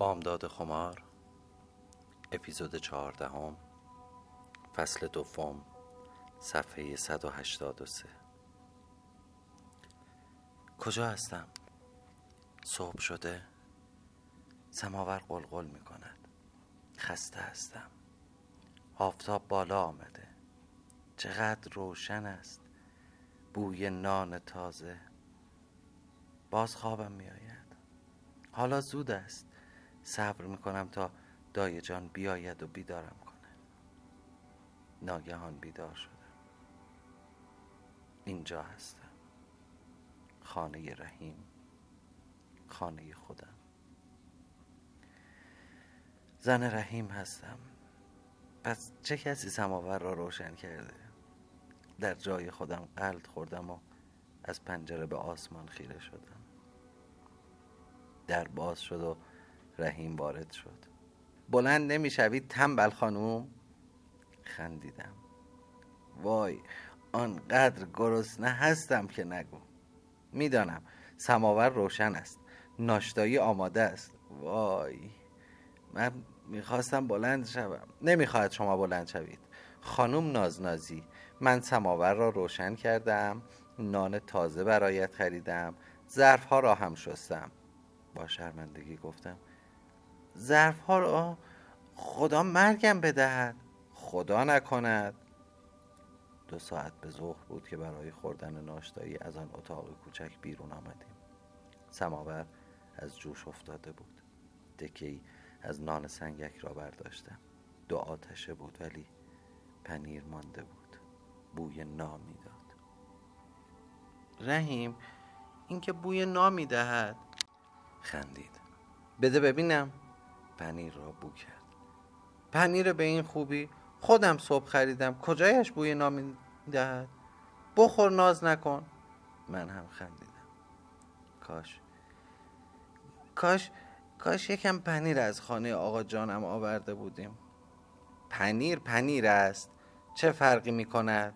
بامداد خمار اپیزود چهاردهم فصل دوم صفحه 183 کجا هستم؟ صبح شده سماور قلقل می کند خسته هستم. آفتاب بالا آمده. چقدر روشن است. بوی نان تازه. باز خوابم می آید حالا زود است. صبر می کنم تا دای جان بیاید و بیدارم کنه. ناگهان بیدار شدم. اینجا هستم. خانه رحیم. خانه خودم. زن رحیم هستم. پس چه کسی سماور را روشن کرده؟ در جای خودم قلد خوردم و از پنجره به آسمان خیره شدم. در باز شد و رحیم وارد شد. بلند نمی‌شوید تنبل خانوم؟ خندیدم. وای آنقدر گرسنه هستم که نگو. می‌دانم سماور روشن است ناشتایی آماده است. وای من می‌خواستم بلند شوم. نمی‌خواهد شما بلند شوید. خانم نازنازی من سماور را روشن کردم نان تازه برایت خریدم ظرف ها را هم شستم. با شرمندگی گفتم ظرف ها را خدا مرگم بدهد خدا نکند. دو ساعت به ظهر بود که برای خوردن ناشتایی از آن اتاق کوچک بیرون آمدیم. سماور از جوش افتاده بود. دکی از نان سنگک را برداشتم. دو آتشه بود ولی پنیر مانده بود. بوی نان می‌داد. رحیم اینکه بوی نام می‌دهد. خندید. بده ببینم. پنیر را بو کرد. پنیر به این خوبی خودم صبح خریدم. کجایش بوی نام دهد؟ بخور ناز نکن. من هم خندیدم. کاش. کاش کاش یکم پنیر از خانه آقا جانم آورده بودیم. پنیر پنیر است. چه فرقی می کند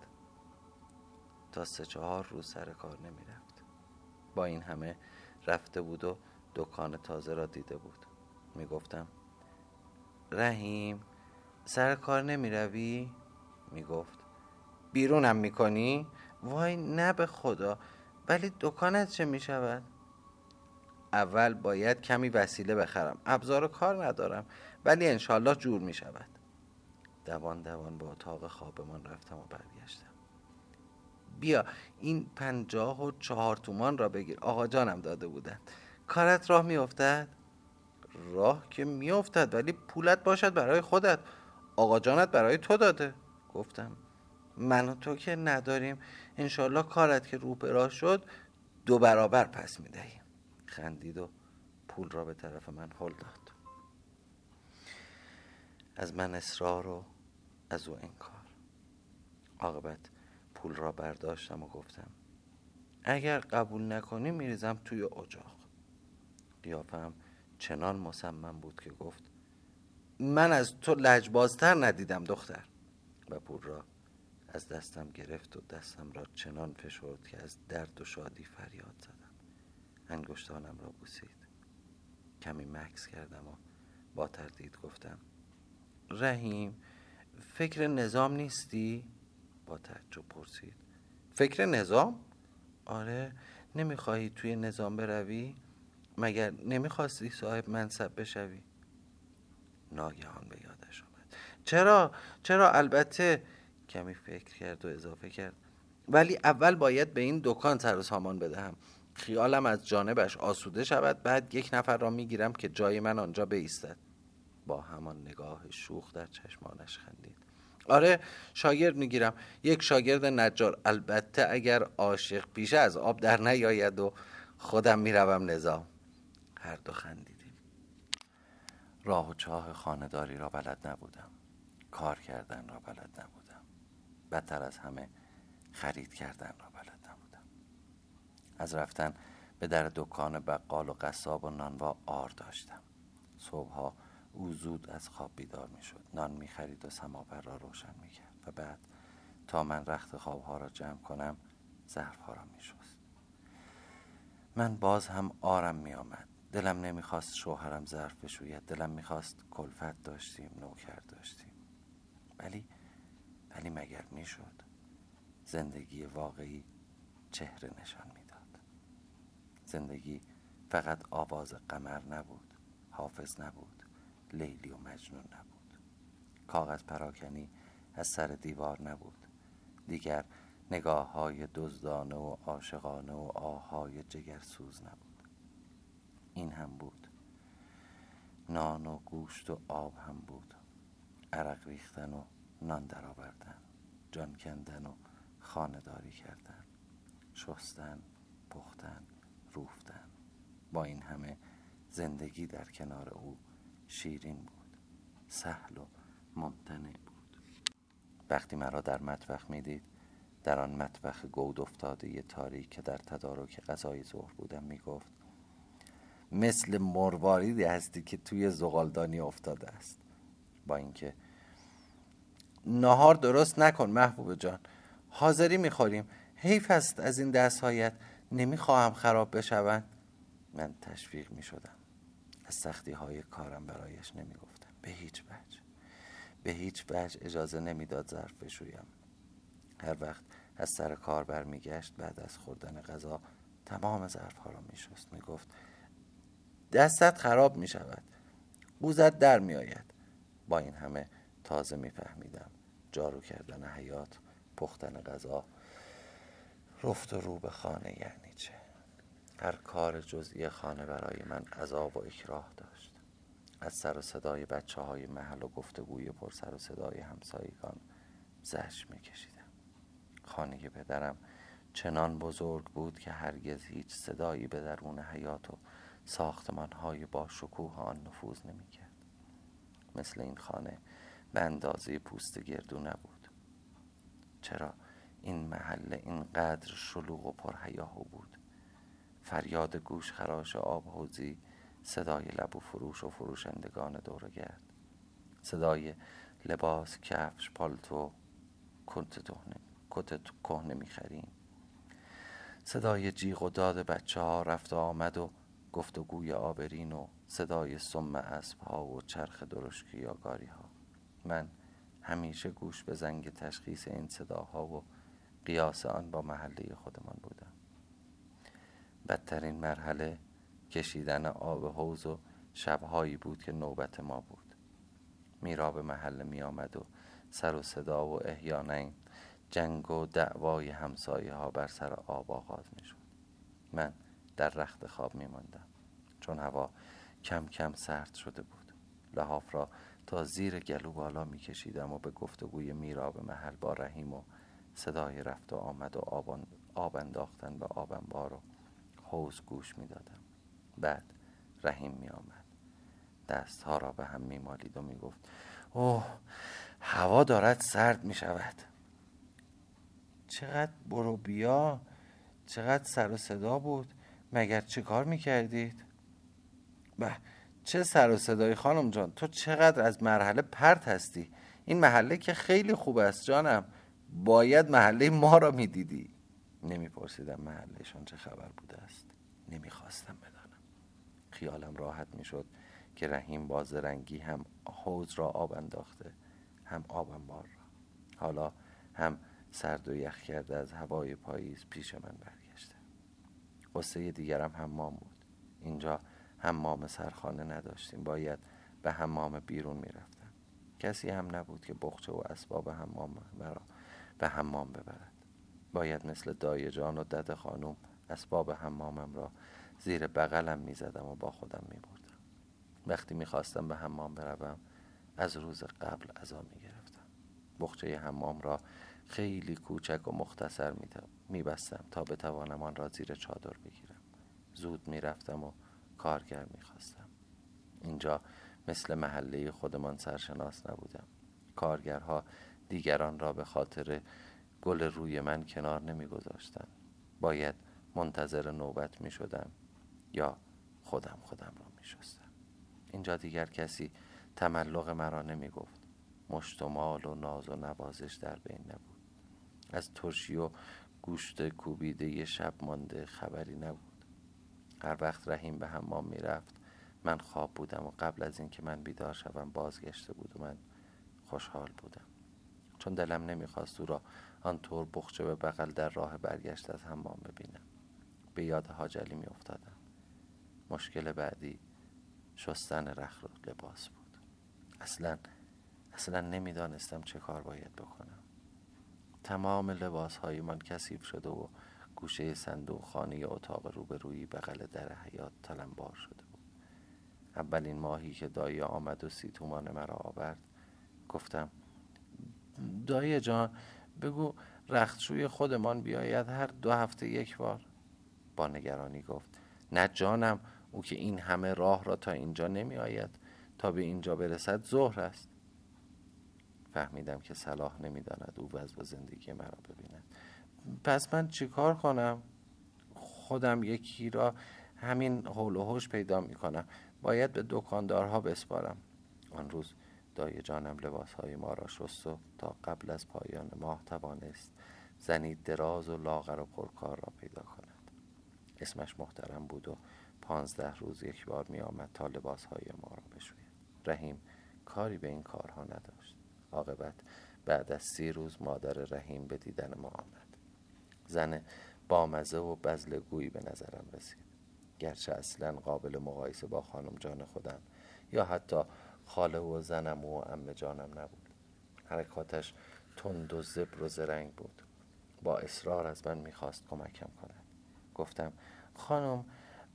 تا سه چهار روز سر کار نمی رفت با این همه رفته بود و دکان تازه را دیده بود. می گفتم رحیم سر کار نمی روی؟ می گفت بیرونم می کنی؟ وای نه به خدا ولی دکانت چه می شود؟ اول باید کمی وسیله بخرم. ابزار کار ندارم ولی انشالله جور می شود دوان دوان به اتاق خوابمان رفتم و برگشتم. بیا این پنجاه و چهار تومان را بگیر. آقا جانم داده بودن. کارت راه میافتد؟ راه که میافتد ولی پولت باشد برای خودت. آقا جانت برای تو داده. گفتم من و تو که نداریم. انشالله کارت که رو راه شد دو برابر پس می‌دهیم. خندید و پول را به طرف من هل داد. از من اصرار و از او انکار. عاقبت پول را برداشتم و گفتم اگر قبول نکنی میریزم توی اجاق. قیافم چنان مصمم بود که گفت من از تو لجبازتر ندیدم دختر و پول را از دستم گرفت و دستم را چنان فشرد که از درد و شادی فریاد زدم انگشتانم را بوسید کمی مکس کردم و با تردید گفتم رحیم فکر نظام نیستی؟ با تعجب پرسید فکر نظام؟ آره نمی‌خواهی توی نظام بروی؟ مگر نمی‌خواستی صاحب منصب بشوی؟ ناگهان به یادش آمد. چرا؟ چرا؟ البته کمی فکر کرد و اضافه کرد. ولی اول باید به این دکان سر سامان بدهم. خیالم از جانبش آسوده شود بعد یک نفر را می‌گیرم که جای من آنجا بیستد. با همان نگاه شوخ در چشمانش خندید. آره شاگرد می‌گیرم. یک شاگرد نجار. البته اگر عاشق پیشه از آب در نیاید و خودم می‌روم نظام. هر دو خندیدیم. راه و چاه خانداری را بلد نبودم. کار کردن را بلد نبودم. بدتر از همه خرید کردن را بلد نبودم. از رفتن به در دکان بقال و قصاب و نانوا آر داشتم. صبحها او زود از خواب بیدار می شد نان می خرید و سماور را روشن می کرد و بعد تا من رخت خوابها را جمع کنم ظرف ها را می شست من باز هم آرم می آمد دلم نمی‌خواست شوهرم ظرف بشوید. دلم می‌خواست کلفت داشتیم نوکر داشتیم. ولی ولی مگر می‌شد زندگی واقعی چهره نشان می‌داد؟ زندگی فقط آواز قمر نبود حافظ نبود لیلی و مجنون نبود. کاغذ پراکنی از سر دیوار نبود. دیگر نگاه های دزدانه و عاشقانه و آهای جگرسوز نبود. این هم بود. نان و گوشت و آب هم بود. عرق ریختن و نان درآوردن. جان کندن و خانداری کردن. شستن پختن روفتن. با این همه زندگی در کنار او شیرین بود. سهل و ممتنع بود. وقتی مرا در مطبخ می‌دید در آن مطبخ گود افتاده تاریک که در تدارک غذای ظهر بودم می‌گفت مثل مرواریدی هستی که توی زغالدانی افتاده است. با اینکه نهار درست نکن محبوب جان. حاضری می‌خوریم. حیف است از این دستهایت. نمی‌خواهم خراب بشوند. من تشویق می‌شدم. از سختی های کارم برایش نمی‌گفتم. به هیچ وجه. به هیچ وجه اجازه نمی‌داد ظرف بشویم. هر وقت از سر کار برمیگشت بعد از خوردن غذا تمام ظرف ها را میشست. می‌گفت دستت خراب می شود قوزت در می آید با این همه تازه میفهمیدم جارو کردن حیات پختن غذا رفت و رو به خانه یعنی چه. هر کار جزئی خانه برای من عذاب و اکراه داشت. از سر و صدای بچه های محل و گفتگوی پر سر و صدای همسایگان زش میکشیدم. خانه پدرم چنان بزرگ بود که هرگز هیچ صدایی به درون حیات و ساختمان های با شکوه آن نفوذ نمی‌کرد. مثل این خانه به اندازه پوست گردو نبود. چرا این محله اینقدر شلوغ و پرهیاهو بود؟ فریاد گوش خراش آب حوزی صدای لب و فروش و فروشندگان دورگرد. صدای لباس کفش پالتو کت کهنه می‌خریم. صدای جیغ و داد بچه ها رفت و آمد و گفتگوی آبرین و صدای سم اسب ها و چرخ درشکی یا گاری ها من همیشه گوش به زنگ تشخیص این صداها و قیاس آن با محله خودمان بودم. بدترین مرحله کشیدن آب حوز و شبهایی بود که نوبت ما بود. میرا به محله می آمد و سر و صدا و احیانا جنگ و دعوای همسایه ها بر سر آب آغاز می شد من در رخت خواب می ماندم چون هوا کم کم سرد شده بود. لحاف را تا زیر گلو بالا می کشیدم و به گفتگوی به محل با رحیم و صدای رفت و آمد و آب انداختن به آب انبار و حوز گوش می دادم بعد رحیم می آمد دستها را به هم می مالید و می گفت اوه هوا دارد سرد می شود چقدر برو بیا چقدر سر و صدا بود. مگر چه کار می‌کردید؟ به چه سر و صدای خانم جان تو چقدر از مرحله پرت هستی؟ این محله که خیلی خوب است جانم. باید محله ما را می‌دیدی. نمیپرسیدم محلهشان چه خبر بوده است. نمی‌خواستم بدانم. خیالم راحت می‌شد که رحیم با زرنگی هم حوز را آب انداخته هم آب انبار را. حالا هم سرد و یخ کرده از هوای پاییز پیش من برگشته قصه دیگرم حمام بود. اینجا حمام سرخانه نداشتیم. باید به حمام بیرون می‌رفتم کسی هم نبود که بخچه و اسباب حمام مرا به حمام ببرد. باید مثل دایه جان و دد خانوم اسباب حمامم را زیر بغلم می‌زدم و با خودم میبردم. وقتی می‌خواستم به حمام بروم از روز قبل ازا می‌گرفتم. بخچه حمام را خیلی کوچک و مختصر میبستم تا بتوانم آن را زیر چادر بگیرم. زود می‌رفتم و کارگر می‌خواستم. اینجا مثل محله خودمان سرشناس نبودم. کارگرها دیگران را به خاطر گل روی من کنار نمیگذاشتند. باید منتظر نوبت می شدم یا خودم خودم را می شستم. اینجا دیگر کسی تملق مرا نمی گفت مشت و مال و ناز و نوازش در بین نبود. از ترشی و گوشت کوبیده شب مانده خبری نبود. هر وقت رحیم به حمام می‌رفت من خواب بودم و قبل از اینکه من بیدار شوم بازگشته بود و من خوشحال بودم. چون دلم نمی‌خواست او را آنطور بخچه به بغل در راه برگشت از حمام ببینم. به یاد حاجلی می افتادم مشکل بعدی شستن رخ و لباس بود. اصلا اصلا نمی‌دانستم چه کار باید بکنم. تمام لباس های من کثیف شده و گوشه صندوق خانه اتاق روبرویی بغل در حیات تلمبار شده بود. اولین ماهی که دایی آمد و سی تومان مرا آورد گفتم دایی جان بگو رختشوی خودمان بیاید هر دو هفته یک بار. با نگرانی گفت نه جانم او که این همه راه را تا اینجا نمی آید تا به اینجا برسد ظهر است. فهمیدم که صلاح نمی‌داند او وضع زندگی مرا ببیند. پس من چیکار کنم؟ خودم یکی را همین حول و حوش پیدا می کنم باید به دکاندارها بسپارم. آن روز دای جانم لباس های ما را شست و تا قبل از پایان ماه توانست زنی دراز و لاغر و پرکار را پیدا کند. اسمش محترم بود و پانزده روز یک بار می آمد تا لباس های ما را بشوید. رحیم کاری به این کارها نداشت. عاقبت. بعد از سی روز مادر رحیم به دیدن ما آمد. زن بامزه و بزلگویی به نظرم رسید. گرچه اصلا قابل مقایسه با خانم جان خودم یا حتی خاله و زنم و ام جانم نبود. حرکاتش تند و زبر و زرنگ بود. با اصرار از من می‌خواست کمکم کند. گفتم خانم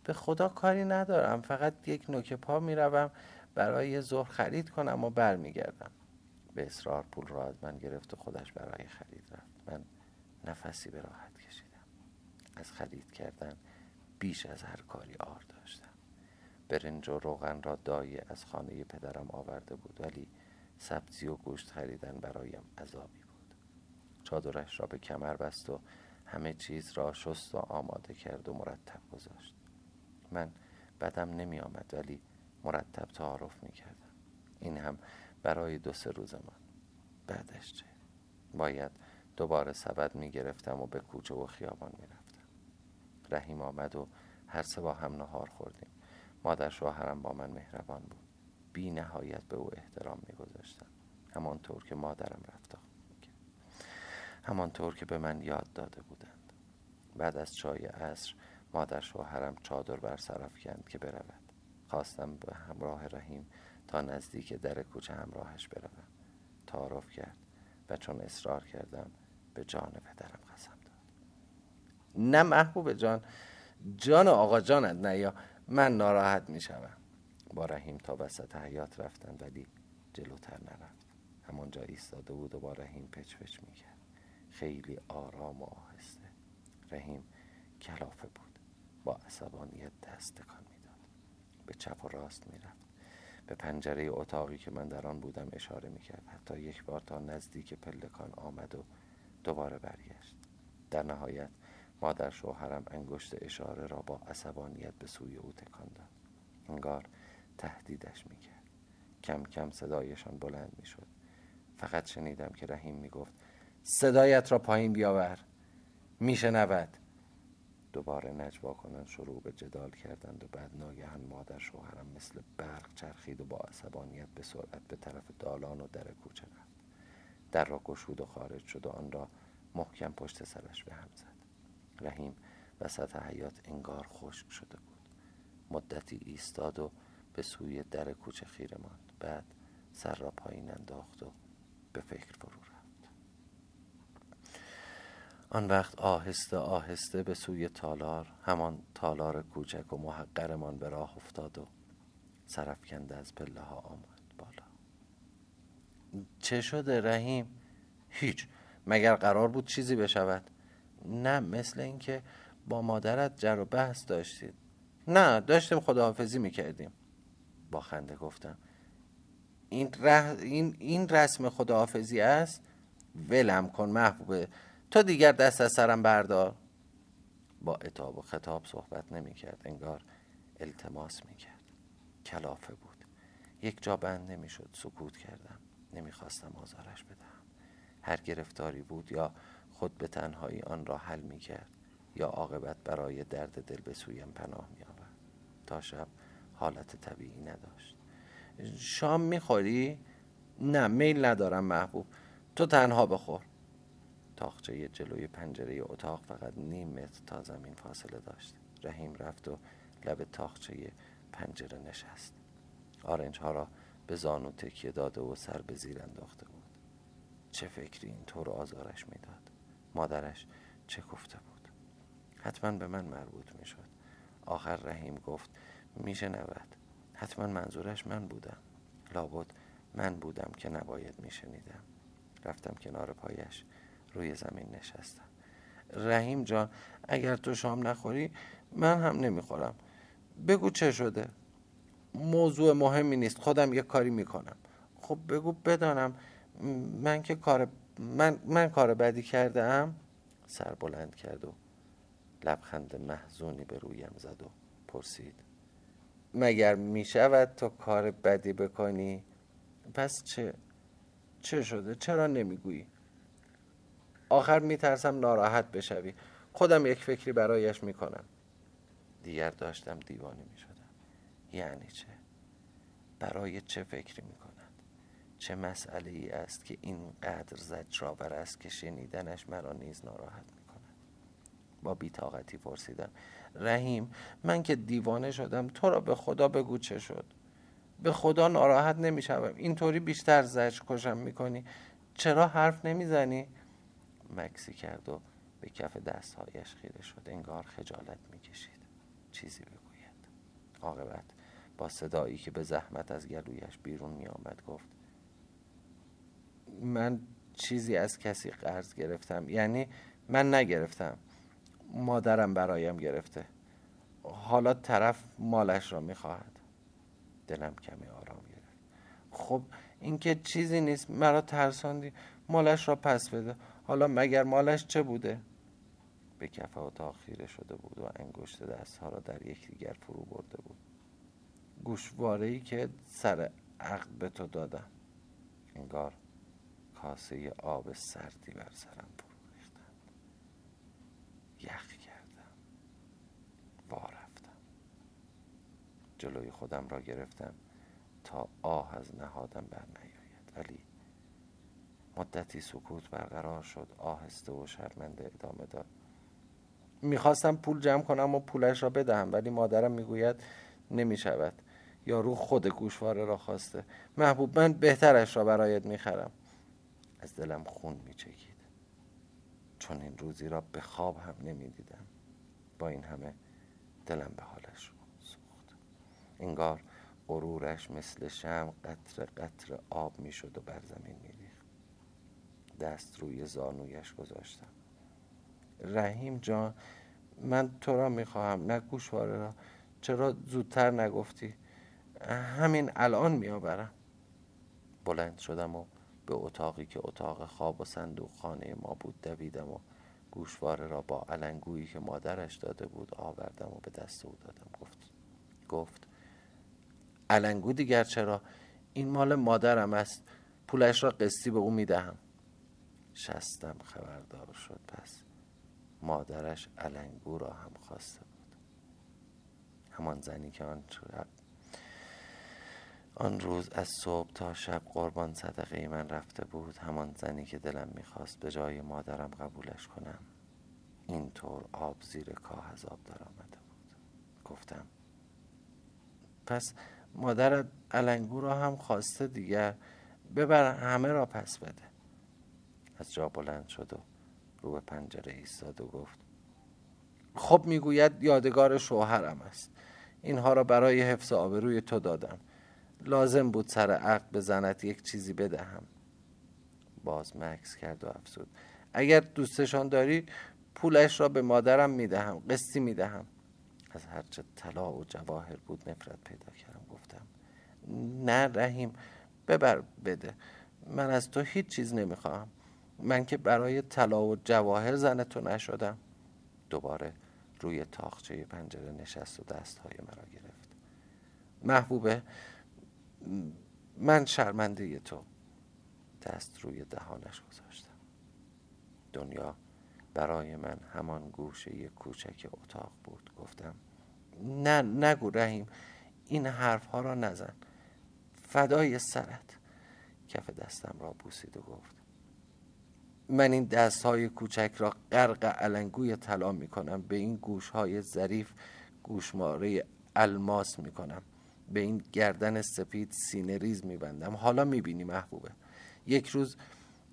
به خدا کاری ندارم. فقط یک نوک پا می‌روم برای ظهر خرید کنم و برمیگردم. به اصرار پول را از من گرفت و خودش برای خرید رفت. من نفسی به راحت کشیدم. از خرید کردن بیش از هر کاری آر داشتم. برنج و روغن را دایی از خانه پدرم آورده بود ولی سبزی و گوشت خریدن برایم عذابی بود. چادرش را به کمر بست و همه چیز را شست و آماده کرد و مرتب گذاشت. من بدم نمی آمد ولی مرتب تعارف می کردم این هم برای دو سه روز من. بعدش چه؟ باید دوباره سبد می گرفتم و به کوچه و خیابان می رفتم رحیم آمد و هر سه با هم نهار خوردیم. مادر شوهرم با من مهربان بود. بی نهایت به او احترام می گذاشتم همانطور که مادرم رفتار می‌کرد. همانطور که به من یاد داده بودند. بعد از چای عصر مادر شوهرم چادر بر سر کند که برود. خواستم به همراه رحیم تا نزدیک در کوچه همراهش بروم. تعارف کرد و چون اصرار کردم به جان پدرم قسم داد. نه محبوب جان جان آقا جانت نه یا من ناراحت می شوم با رحیم تا وسط حیات رفتن ولی جلوتر نرفت. همانجا ایستاده بود و با رحیم پچ پچ می کرد خیلی آرام و آهسته. رحیم کلافه بود. با عصبانیت دست تکان می‌داد. به چپ و راست می‌رفت. به پنجره اتاقی که من در آن بودم اشاره می‌کرد. حتی یک بار تا نزدیک پلکان آمد و دوباره برگشت. در نهایت مادر شوهرم انگشت اشاره را با عصبانیت به سوی او تکان داد. انگار تهدیدش می‌کرد. کم کم صدایشان بلند می‌شد. فقط شنیدم که رحیم می‌گفت صدایت را پایین بیاور. میشنود. دوباره نجوا کنند شروع به جدال کردند و بعد ناگهان مادر شوهرم مثل برق چرخید و با عصبانیت به سرعت به طرف دالان و در کوچه رفت. در را گشود و خارج شد و آن را محکم پشت سرش به هم زد. رحیم وسط حیات انگار خشک شده بود. مدتی ایستاد و به سوی در کوچه خیره ماند. بعد سر را پایین انداخت و به فکر فرو آن وقت آهسته آهسته به سوی تالار همان تالار کوچک و محقرمان به راه افتاد و سرفکنده از پله ها آمد بالا. چه شده رحیم؟ هیچ. مگر قرار بود چیزی بشود؟ نه مثل اینکه با مادرت جر و بحث داشتید. نه داشتیم خداحافظی می‌کردیم. با خنده گفتم این, این, این رسم خداحافظی است؟ ولم کن محبوبه تو دیگر دست از سرم بردار. با اتاب و خطاب صحبت نمی‌کرد انگار التماس می‌کرد. کلافه بود. یک جا بند نمی‌شد سکوت کردم. نمی‌خواستم آزارش بدم هر گرفتاری بود یا خود به تنهایی آن را حل می کرد یا عاقبت برای درد دل به سویم پناه می آورد تا شب حالت طبیعی نداشت. شام می‌خوری؟ نه میل ندارم محبوب. تو تنها بخور. تاخچه جلوی پنجره اتاق فقط نیم متر تا زمین فاصله داشت. رحیم رفت و لب تاخچه پنجره نشست. آرنج ها را به زانو تکیه داده و سر به زیر انداخته بود. چه فکری این طور آزارش می‌داد؟ مادرش چه گفته بود؟ حتما به من مربوط می شد آخر رحیم گفت میشنود حتما منظورش من بودم لابد من بودم که نباید میشنیدم. رفتم کنار پایش. روی زمین نشستم. رحیم جان اگر تو شام نخوری من هم نمی‌خورم. بگو چه شده. موضوع مهمی نیست. خودم یه کاری می‌کنم. خب بگو بدانم. من که کار من, من کار بدی کرده ام سر بلند کرد و لبخند محزونی به رویم زد و پرسید. مگر می‌شود تو کار بدی بکنی؟ پس چه چه شده؟ چرا نمی‌گویی؟ آخر میترسم ناراحت بشوی. خودم یک فکری برایش می‌کنم. دیگر داشتم دیوانه می‌شدم. یعنی چه؟ برای چه فکری می‌کند چه مسئله ای است که اینقدر زجرآور است که شنیدنش مرا نیز ناراحت می‌کند؟ با بیتاقتی پرسیدم. رحیم من که دیوانه شدم تو را به خدا بگو چه شد؟ به خدا ناراحت نمی‌شوم. اینطوری بیشتر زجر کشم می‌کنی. چرا حرف نمی‌زنی؟ مکسی کرد و به کف دستهایش خیره شد. انگار خجالت می‌کشید. چیزی بگوید. عاقبت. با صدایی که به زحمت از گلویش بیرون می آمد گفت من چیزی از کسی قرض گرفتم. یعنی من نگرفتم. مادرم برایم گرفته. حالا طرف مالش را می‌خواهد. دلم کمی آرام گرفت. خب اینکه چیزی نیست. مرا ترساندی. مالش را پس بده. حالا مگر مالش چه بوده؟ به کف اتاق خیره شده بود و انگشت دستها را در یکدیگر فرو برده بود. گوشواره ای که سر عقد به تو دادم. انگار کاسه آب سردی بر سرم فرو ریختم. یخ کردم. وا رفتم. جلوی خودم را گرفتم تا آه از نهادم بر نیاید ولی مدتی سکوت برقرار شد آهسته و شرمنده ادامه داد. می‌خواستم پول جمع کنم و پولش را بدهم ولی مادرم می‌گوید نمی شود یارو خود گوشواره را خواسته. محبوب من بهترش را برایت می‌خرم. از دلم خون میچکید. چون این روزی را به خواب هم نمی‌دیدم. با این همه دلم به حالش سوخت. انگار غرورش مثل شم قطر قطر آب می‌شد و بر زمین میریخت. دست روی زانویش گذاشتم. رحیم جان من تو را می‌خواهم. نه گوشواره را. چرا زودتر نگفتی؟ همین الان میآورم. بلند شدم و به اتاقی که اتاق خواب و صندوق خانه ما بود دویدم و گوشواره را با علنگویی که مادرش داده بود آوردم و به دست او دادم. گفت گفت علنگو دیگر چرا؟ این مال مادرم است. پولش را قسطی به او می‌دهم. شستم خبردار شد پس مادرش علنگو را هم خواسته بود. همان زنی که آن آن روز از صبح تا شب قربان صدقه من رفته بود. همان زنی که دلم می‌خواست به جای مادرم قبولش کنم اینطور آب زیر کاه از آب در آمده بود. گفتم پس مادرت علنگو را هم خواسته دیگر؟ ببر همه را پس بده. از جا بلند شد و رو به پنجره ایستاد و گفت خب می‌گوید یادگار شوهرم است. اینها را برای حفظ آبروی تو دادم. لازم بود سر عقد به زنت یک چیزی بدهم. باز مکس کرد و افزود. اگر دوستشان داری پولش را به مادرم می‌دهم قسطی می‌دهم. از هرچه طلا و جواهر بود نفرت پیدا کردم. گفتم نه رحیم ببر بده. من از تو هیچ چیز نمی‌خواهم. من که برای طلا و جواهر زن تو نشدم. دوباره روی تاخچه پنجره نشست و دستهای مرا گرفت. محبوبه من شرمنده تو. دست روی دهانش گذاشتم. دنیا برای من همان گوشه کوچک اتاق بود. گفتم نه نگو رحیم این حرف ها را نزن. فدای سرت. کف دستم را بوسید و گفت من این دست های کوچک را غرق علنگوی طلا می کنم به این گوش های ظریف گوشماره الماس می کنم به این گردن سپید سینه ریز می بندم حالا می بینی محبوبه. یک روز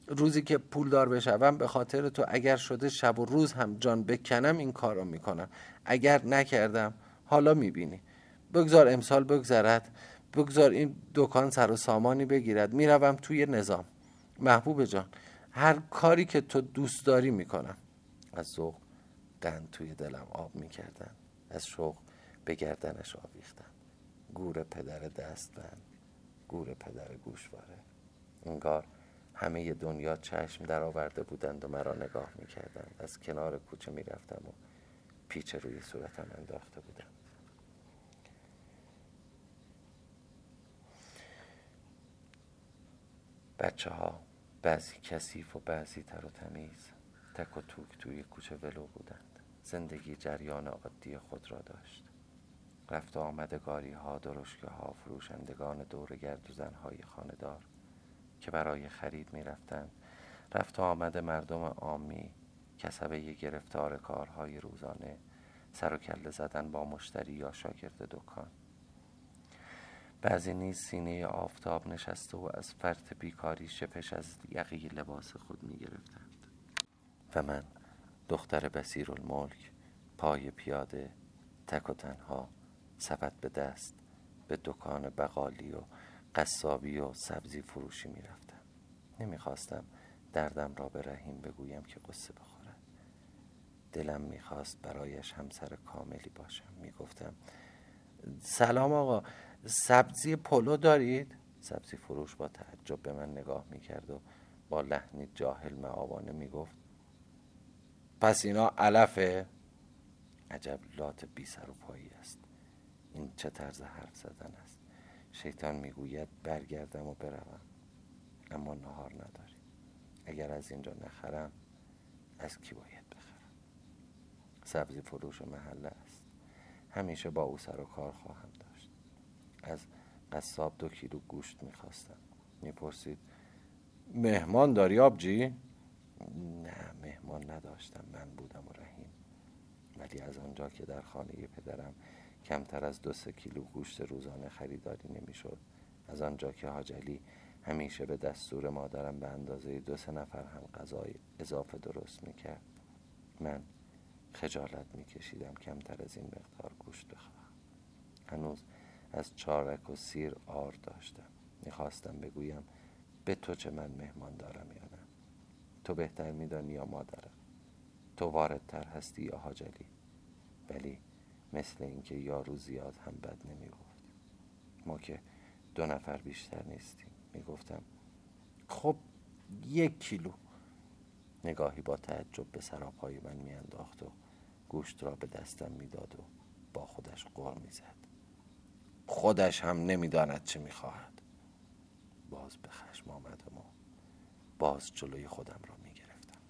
روزی که پول دار بشوم به خاطر تو اگر شده شب و روز هم جان بکنم این کار را می‌کنم. اگر نکردم حالا می‌بینی. بگذار امسال بگذرد. بگذار این دکان سر و سامانی بگیرد. می‌روم توی نظام. محبوب جان. هر کاری که تو دوست داری می‌کنم. از ذوق قند توی دلم آب می‌کردن. از شوق به گردنش آویختم گور پدر دستبند. گور پدر گوشواره. انگار همه دنیا چشم در آورده بودند و مرا نگاه می‌کردند. از کنار کوچه می‌رفتم و پیچ روی صورتم انداخته بودم. بچه ها بعضی کثیف و بعضی تر و تمیز. تک و توک توی کوچه ولو بودند. زندگی جریان عادی خود را داشت. رفت و آمد گاری ها درشکه ها فروشندگان دور گرد و زنهای خاندار که برای خرید می رفتند رفت و آمد مردم عامی کسبه گرفتار کارهای روزانه سر و کله زدن با مشتری یا شاگرد دکان. بعضی نیز سینه آفتاب نشسته و از فرط بیکاری شپش از یقی لباس خود می گرفتند و من دختر بسیر الملک پای پیاده تک و تنها سبد به دست به دکان بقالی و قصابی و سبزی فروشی می رفتم نمی‌خواستم دردم را به رحیم بگویم که قصه بخورد. دلم می‌خواست برایش همسر کاملی باشم. می‌گفتم سلام آقا. سبزی پلو دارید؟ سبزی فروش با تعجب به من نگاه می‌کرد و با لحنی جاهل معابانه می‌گفت پس اینا علفه؟ عجب لات بی سر و پایی است. این چه طرز حرف زدن است؟ شیطان می‌گوید برگردم و بروم اما نهار نداریم. اگر از اینجا نخرم از کی باید بخرم؟ سبزی فروش محله همیشه با او سر و کار خواهم داشت. از قصاب دو کیلو گوشت می‌خواستم. می‌پرسید مهمان داری آبجی؟ نه مهمان نداشتم. من بودم و رحیم. ولی از آنجا که در خانه پدرم کمتر از دو سه کیلو گوشت روزانه خریداری نمی‌شد از آنجا که حاجلی همیشه به دستور مادرم به اندازه دو سه نفر هم غذای اضافه درست می‌کرد من خجالت میکشیدم کمتر از این مقدار گوشت بخواهم هنوز از چارک و سیر آر داشتم. می‌خواستم بگویم به تو چه من مهمان دارم یا نه؟ تو بهتر میدانی یا مادرم؟ تو واردتر هستی یا حاجلی؟ ولی مثل اینکه یارو زیاد هم بد نمی‌گفت. ما که دو نفر بیشتر نیستیم. می‌گفتم خب یک کیلو. نگاهی با تعجب به سراپای من میانداخت و گوشت را به دستم می‌داد و با خودش قر می‌زد. خودش هم نمی‌داند چه می‌خواهد. باز به خشم آمدم و باز جلوی خودم را می‌گرفتم.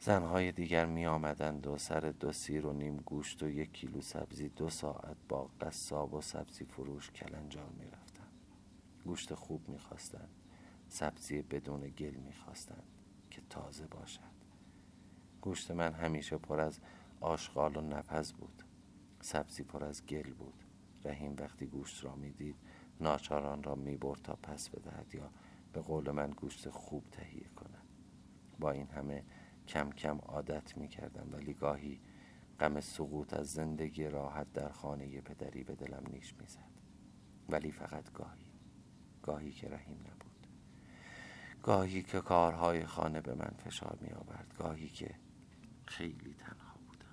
زنهای دیگر می آمدند و سر دو سیر و نیم گوشت و یک کیلو سبزی دو ساعت با قصاب و سبزی فروش کلنجار می گوشت خوب می‌خواستند. سبزی بدون گل می‌خواستند. تازه باشد. گوشت من همیشه پر از آشغال و نپز بود. سبزی پر از گل بود. رحیم وقتی گوشت را می‌دید ناچاران را می‌برد تا پس بدهد یا به قول من گوشت خوب تهیه کند. با این همه کم کم عادت می‌کردم ولی گاهی غم سقوط از زندگی راحت در خانه پدری به دلم نیش می‌زد. ولی فقط گاهی. گاهی که رحیم نبود. گاهی که کارهای خانه به من فشار می آورد گاهی که خیلی تنها بودم.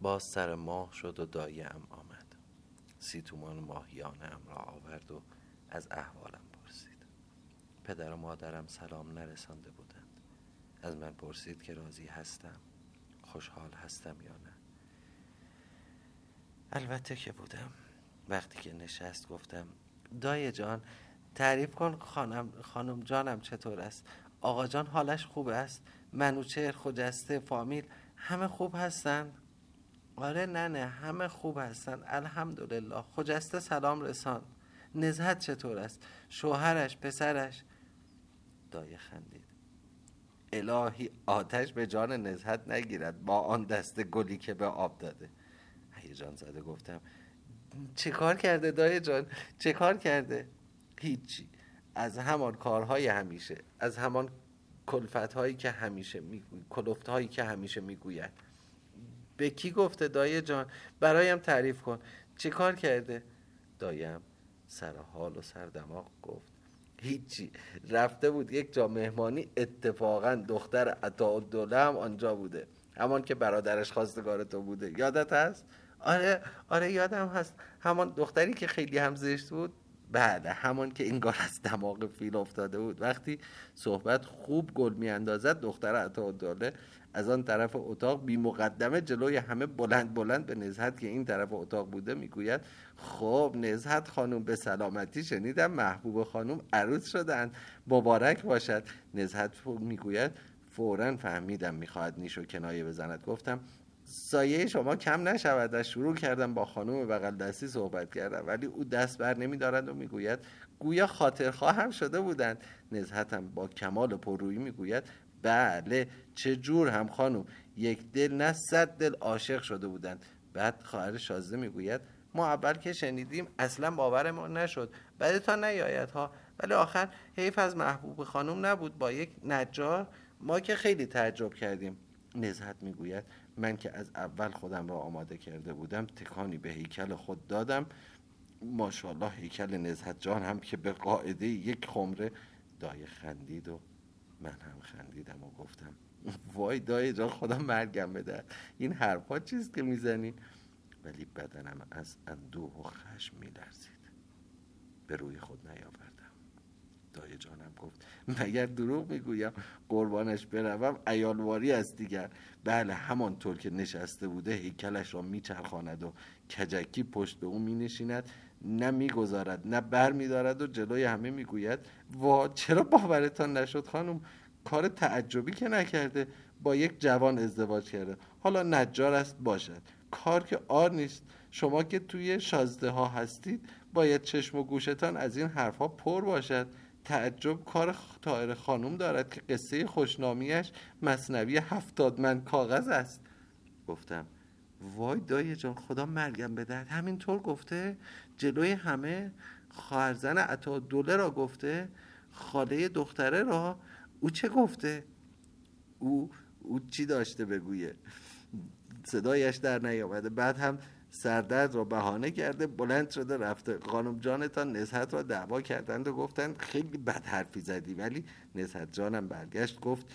باز سر ماه شد و دایم آمد. سی تومان ماهیانه را آورد و از احوالم پرسید. پدر و مادرم سلام نرسانده بودند. از من پرسید که راضی هستم خوشحال هستم یا نه. البته که بودم. وقتی که نشست گفتم دای جان تعریف کن خانم, خانم جانم چطور است؟ آقا جان حالش خوب است؟ منوچهر خجسته فامیل همه خوب هستند آره نه نه همه خوب هستن الحمدلله. خجسته سلام رسان. نزهت چطور است؟ شوهرش پسرش؟ دایه خندید. الهی آتش به جان نزهت نگیرد با آن دست گلی که به آب داده. هیجان زده گفتم چه کار کرده دایه جان؟ چه کار کرده؟ هیچی از همان کارهای همیشه از همان کلفت هایی که همیشه می‌گوید کلفت هایی که همیشه می‌گوید. به کی گفته دایه جان؟ برایم تعریف کن. چه کار کرده؟ دایم سر حال و سر دماغ گفت. هیچی رفته بود یک جا مهمانی اتفاقا دختر عطا هم آنجا بوده. همان که برادرش خواستگار تو بوده. یادت هست؟ آره آره یادم هست. همان دختری که خیلی هم زشت بود بله همان که این کار از دماغ فیل افتاده بود. وقتی صحبت خوب گل میاندازد دختر عطا دوله از آن طرف اتاق بی مقدمه جلوی همه بلند بلند به نزهت که این طرف اتاق بوده می‌گوید خب نزهت خانم به سلامتی شنیدم محبوب خانم عروس شدن مبارک باشد. نزهت می‌گوید فورا فهمیدم می‌خواهد نیش و کنایه بزند. گفتم سایه شما کم نشود و شروع کردم با خانم بغل دستی صحبت کردم ولی او دست بر نمیدارد و می‌گوید گویا خاطرخواه هم شده بودند. نزهتم با کمال پررویی می‌گوید بله چه جور هم خانم یک دل نه صد دل عاشق شده بودند. بعد خواهر شازده می‌گوید ما اول که شنیدیم اصلا باورمون نشد تا نیاید ها ولی آخر حیف از محبوب خانم نبود با یک نجار ما که خیلی تعجب کردیم. نزهت می‌گوید من که از اول خودم را آماده کرده بودم تکانی به هیکل خود دادم. ماشاءالله هیکل نزهت جان هم که به قاعده یک خمره دای خندید و من هم خندیدم و گفتم وای دای جان خدا مرگم بده این حرفا چیست که می‌زنی ولی بدنم از اندوه و خشم میلرزید. به روی خود نیاوردم دای جانم گفت. مگر دروغ می‌گویم قربانش بروم. ایالواری است دیگر. بله همانطور که نشسته بوده هیکلش را میچرخاند و کجکی پشت به او مینشیند. نه می‌گذارد نه بر میدارد و جلوی همه می‌گوید وا چرا باورتان نشد خانم؟ کار تعجبی که نکرده. با یک جوان ازدواج کرده. حالا نجار است باشد. کار که آر نیست. شما که توی شازده ها هستید باید چشم و گوشتان از این حرفها پر باشد. تعجب کار تایر خانم دارد که قصه خوشنامیش مصنوی هفتاد من کاغذ است. گفتم وای دایی جان خدا مرگم بدهد. همینطور گفته جلوی همه خواهرزن عطا دوله را گفته خاله دختره را. او چه گفته؟ او او چی داشته بگویه؟ صدایش در نیامده. بعد هم سردرد را بهانه کرده بلند شده رفته. خانم جانتان نزهت را دعوا کردند و گفتند خیلی بد حرفی زدی. ولی نزهت جانم برگشت گفت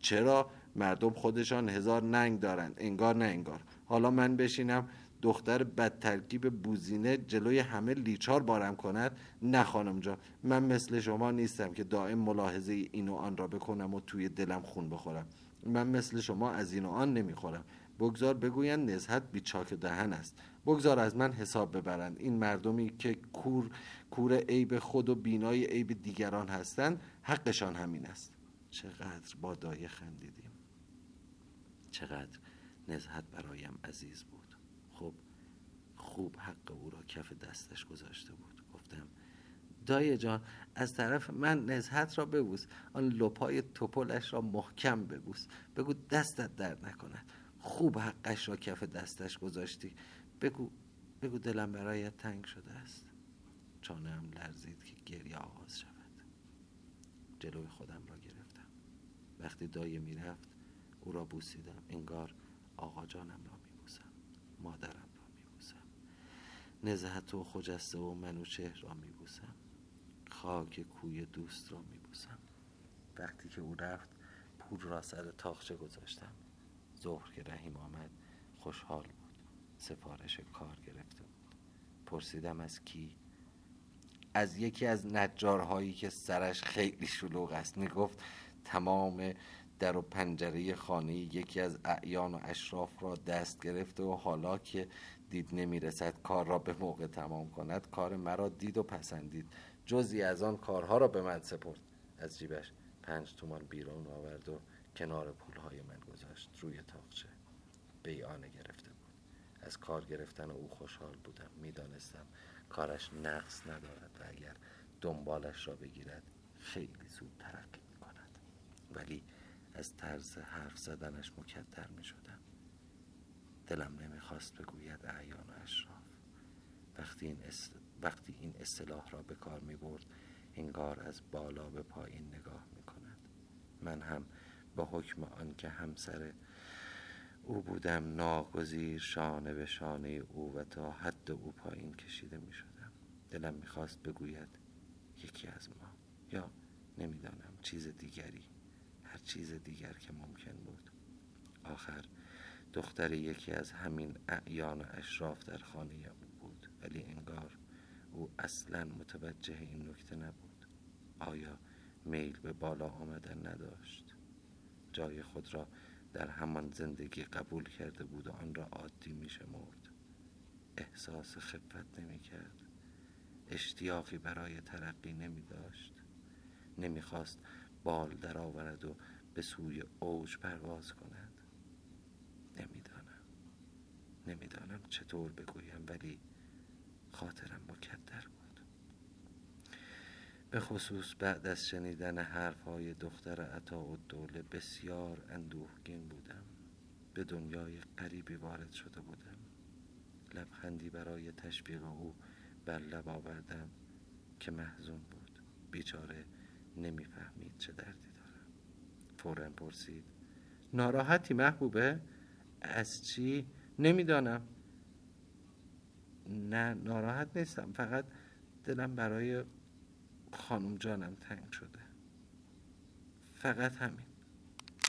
چرا مردم خودشان هزار ننگ دارند؟ انگار نه انگار. حالا من بشینم دختر بد ترکیب بوزینه جلوی همه لیچار بارم کند؟ نه خانم جان من مثل شما نیستم که دائم ملاحظه این و آن را بکنم و توی دلم خون بخورم. من مثل شما از این و آن نمی‌خورم. بگذار بگویند نزهت بیچاک دهن است. بگذار از من حساب ببرند. این مردمی که کور کور عیب خود و بینای عیب دیگران هستند حقشان همین است. چقدر با دایه خندیدیم. چقدر نزهت برایم عزیز بود. خب خوب حق او را کف دستش گذاشته بود. گفتم دایه جان از طرف من نزهت را ببوس. آن لپای توپلش را محکم ببوس. بگو دستت درد نکند. خوب حقش را کف دستش گذاشتی. بگو بگو دلم برایت تنگ شده است. چانم لرزید که گریه آغاز شود. جلوی خودم را گرفتم. وقتی دایه می‌رفت او را بوسیدم. انگار آقا جانم را میبوسم. مادرم را میبوسم. نزهت و خجسته و منوچهر را میبوسم. خاک کوی دوست را میبوسم. وقتی که او رفت پول را سر تاخچه گذاشتم. ظهر که رحیم آمد خوشحال بود. سفارش کار گرفته بود. پرسیدم از کی؟ از یکی از نجارهایی که سرش خیلی شلوغ است. می‌گفت تمام در و پنجره خانه یکی از اعیان و اشراف را دست گرفته و حالا که دید نمی‌رسد کار را به موقع تمام کند کار مرا دید و پسندید. جزی از آن کارها را به من سپرد. از جیبش پنج تومان بیرون آورد و کنار پولهای من گذاشت روی تاقچه. بیانه گرفته بود. از کار گرفتن او خوشحال بودم. می‌دانستم کارش نقص ندارد و اگر دنبالش را بگیرد خیلی زود ترقی می کند ولی از طرز حرف زدنش مکدر می شدم دلم نمی‌خواست بگوید اعیان و اشراف. وقتی این, وقتی این اصطلاح را به کار می برد انگار از بالا به پایین نگاه می کند من هم با حکم آنکه همسر او بودم ناگزیر شانه به شانه او و تا حد او پایین کشیده می شدم دلم می‌خواست بگوید یکی از ما یا نمی‌دانم چیز دیگری هر چیز دیگر که ممکن بود. آخر دختر یکی از همین اعیان اشراف در خانه او بود ولی انگار او اصلا متوجه این نکته نبود. آیا میل به بالا آمدن نداشت؟ جای خود را در همان زندگی قبول کرده بود و آن را عادی می شمرد. احساس خفت نمی کرد. اشتیاقی برای ترقی نمی داشت. نمی خواست بال درآورد و به سوی اوج پرواز کند. نمی‌دانم نمی‌دانم چطور بگویم ولی خاطرم مکدر بود. به خصوص بعد از شنیدن حرف های دختر عطا و دوله بسیار اندوهگین بودم. به دنیای قریبی وارد شده بودم. لبخندی برای تشبیه او بر لب آوردم که محزون بود. بیچاره نمی‌فهمید چه دردی دارم. فورا پرسید ناراحتی محبوبه؟ از چی؟ نمی‌دانم. نه ناراحت نیستم. فقط دلم برای خانم جانم تنگ شده. فقط همین.